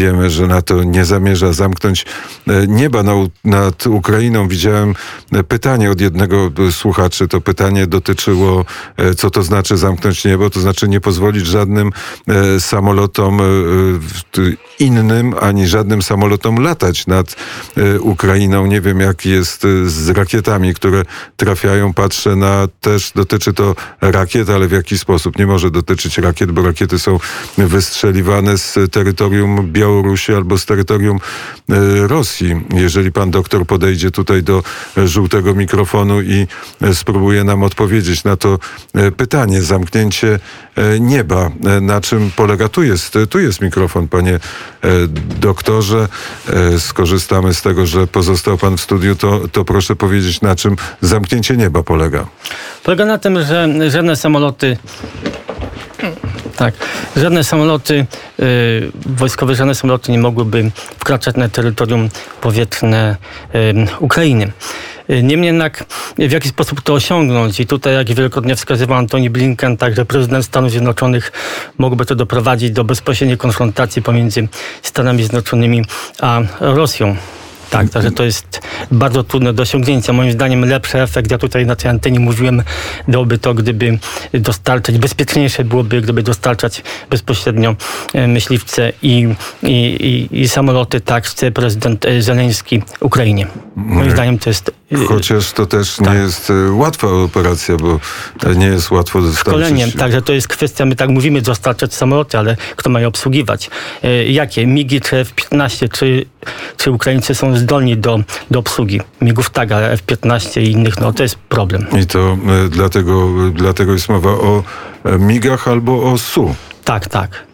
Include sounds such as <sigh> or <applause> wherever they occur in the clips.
Wiemy, że NATO nie zamierza zamknąć e, nieba nad Ukrainą. Widziałem e, pytanie od jednego słuchaczy. To pytanie dotyczyło, e, co to znaczy zamknąć niebo. To znaczy nie pozwolić żadnym samolotom innym, ani żadnym samolotom latać nad Ukrainą. Nie wiem, jak jest z rakietami, które trafiają. Patrzę na też, dotyczy to rakiet, ale w jaki sposób? Nie może dotyczyć rakiet, bo rakiety są wystrzeliwane z terytorium Białorusi Białorusi albo z terytorium e, Rosji. Jeżeli pan doktor podejdzie tutaj do żółtego mikrofonu i e, spróbuje nam odpowiedzieć na to e, pytanie, zamknięcie nieba, na czym polega? Tu jest, tu jest mikrofon, panie doktorze. Skorzystamy z tego, że pozostał pan w studiu, to, to proszę powiedzieć, na czym zamknięcie nieba polega. Polega na tym, że żadne samoloty tak. Żadne samoloty wojskowe, żadne samoloty nie mogłyby wkraczać na terytorium powietrzne y, Ukrainy. Y, niemniej jednak w jaki sposób to osiągnąć? I tutaj, jak wielokrotnie wskazywał Antoni Blinken, także prezydent Stanów Zjednoczonych mógłby to doprowadzić do bezpośredniej konfrontacji pomiędzy Stanami Zjednoczonymi a Rosją. Tak, także to jest bardzo trudne do osiągnięcia. Moim zdaniem lepszy efekt, ja tutaj na tej antenie mówiłem, byłoby to, gdyby dostarczać, bezpieczniejsze byłoby, gdyby dostarczać bezpośrednio e, myśliwce i, i, i, i samoloty, tak chce prezydent e, Zeleński Ukrainie. Moim zdaniem to jest Chociaż to też tak. nie jest łatwa operacja, bo nie jest łatwo dostarczyć. Szkolenie, także to jest kwestia, my tak mówimy, dostarczać samoloty, ale kto ma je obsługiwać? Jakie? MIGI czy F-15? Czy, czy Ukraińcy są zdolni do, do obsługi migów TAG, ale F-15 i innych, no to jest problem. I to e, dlatego, dlatego jest mowa o e, migach albo o SU. Tak, tak.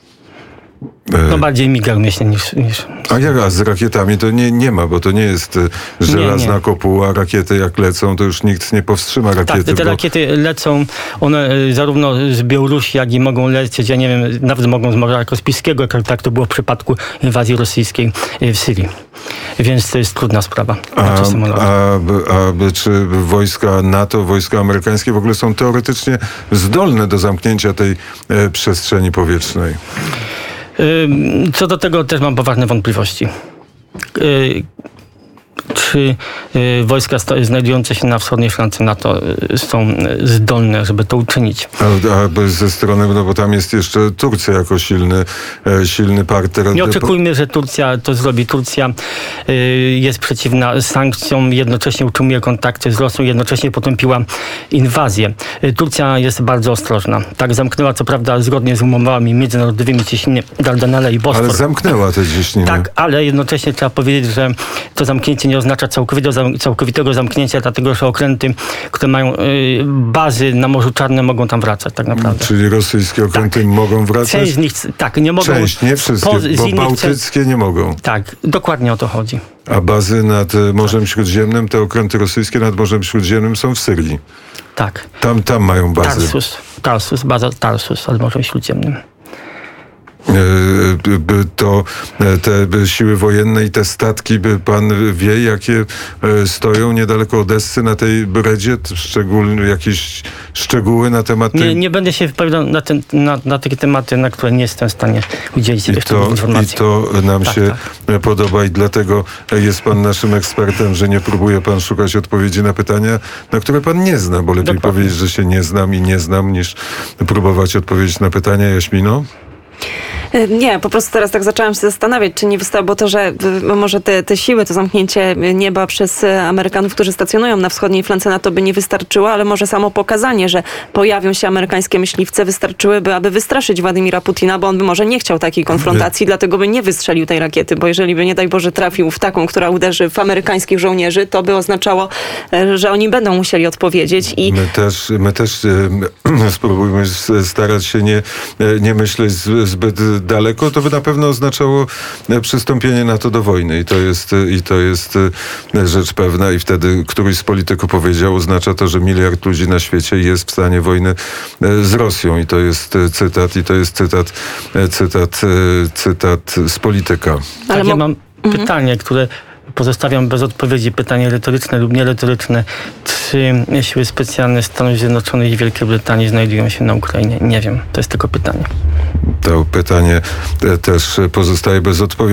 E, no bardziej migach myślę niż... niż... A jak a z rakietami to nie, nie ma, bo to nie jest żelazna nie, nie. kopuła. Rakiety jak lecą, to już nikt nie powstrzyma rakiety. Tak, te bo... rakiety lecą, one zarówno z Białorusi, jak i mogą lecieć, ja nie wiem, nawet mogą z Morza Kaspijskiego, jak tak to było w przypadku inwazji rosyjskiej w Syrii więc to jest trudna sprawa. A, a, a, czy wojska NATO, wojska amerykańskie w ogóle są teoretycznie zdolne do zamknięcia tej e, przestrzeni powietrznej? Co do tego też mam poważne wątpliwości czy y, wojska znajdujące się na wschodniej flance NATO y, są y, zdolne, żeby to uczynić. A, a ze strony, no bo tam jest jeszcze Turcja jako silny, e, silny partner. Nie oczekujmy, że Turcja to zrobi. Turcja jest przeciwna sankcjom, jednocześnie utrzymuje kontakty z Rosją, jednocześnie potępiła inwazję. Turcja jest bardzo ostrożna. Tak zamknęła, co prawda, zgodnie z umowami międzynarodowymi cieśniny Dardanelle i Bosfor. Ale zamknęła te cieśniny. Tak, ale jednocześnie trzeba powiedzieć, że to zamknięcie nie oznacza całkowitego, zamknięcia, dlatego że okręty, które mają y, bazy na Morzu Czarnym mogą tam wracać tak naprawdę. Czyli rosyjskie okręty tak. mogą wracać? Część z nich, tak, nie mogą. Część, nie wszystkie, po, bo bałtyckie nie mogą. Tak, dokładnie o to chodzi. A bazy nad Morzem tak. Śródziemnym, te okręty rosyjskie nad Morzem Śródziemnym są w Syrii. Tak. Tam, tam mają bazy. Tarsus, Tarsus, baza Tarsus nad Morzem Śródziemnym. E, to e, te siły wojenne i te statki, pan wie, jakie e, stoją niedaleko Odessy na tej bredzie? Szczególne jakieś szczegóły na temat tej... Nie, nie będę się wypowiadał na, ten, na, na takie tematy, na które nie jestem w stanie udzielić tych informacji. I to nam tak, się tak. podoba i dlatego jest pan naszym ekspertem, że nie próbuje pan szukać odpowiedzi na pytania, na które pan nie zna, bo lepiej Dokładnie. powiedzieć, że się nie znam i nie znam, niż próbować odpowiedzieć na pytania. Jaśmino? E, nie, po prostu teraz tak zaczęłam się zastanawiać, czy nie wystarczy, bo to, że może te, te siły, to zamknięcie nieba przez Amerykanów, którzy stacjonują na wschodniej flance NATO by nie wystarczyło, ale może samo pokazanie, że pojawią się amerykańskie myśliwce wystarczyłyby, aby wystraszyć Władimira Putina, bo on by może nie chciał takiej konfrontacji, dlatego by nie wystrzelił tej rakiety, bo jeżeli by nie daj Boże trafił w taką, która uderzy w amerykańskich żołnierzy, to by oznaczało, e, że oni będą musieli odpowiedzieć. I... My też, my też <clears throat> spróbujmy starać się nie, nie myśleć zbyt daleko, to by na pewno oznaczało e, przystąpienie NATO do wojny i to jest, e, i to jest e, rzecz pewna i wtedy któryś z polityków powiedział, oznacza to, że miliard ludzi na świecie jest w stanie wojny z Rosją i to jest cytat i to jest cytat, cytat, cytat z polityka. Ale tak, ja mam mhm. pytanie, które pozostawiam bez odpowiedzi pytanie retoryczne lub nieretoryczne. Czy siły specjalne Stanów Zjednoczonych i Wielkiej Brytanii znajdują się na Ukrainie? Nie wiem. To jest tylko pytanie. To pytanie e, też pozostaje bez odpowiedzi.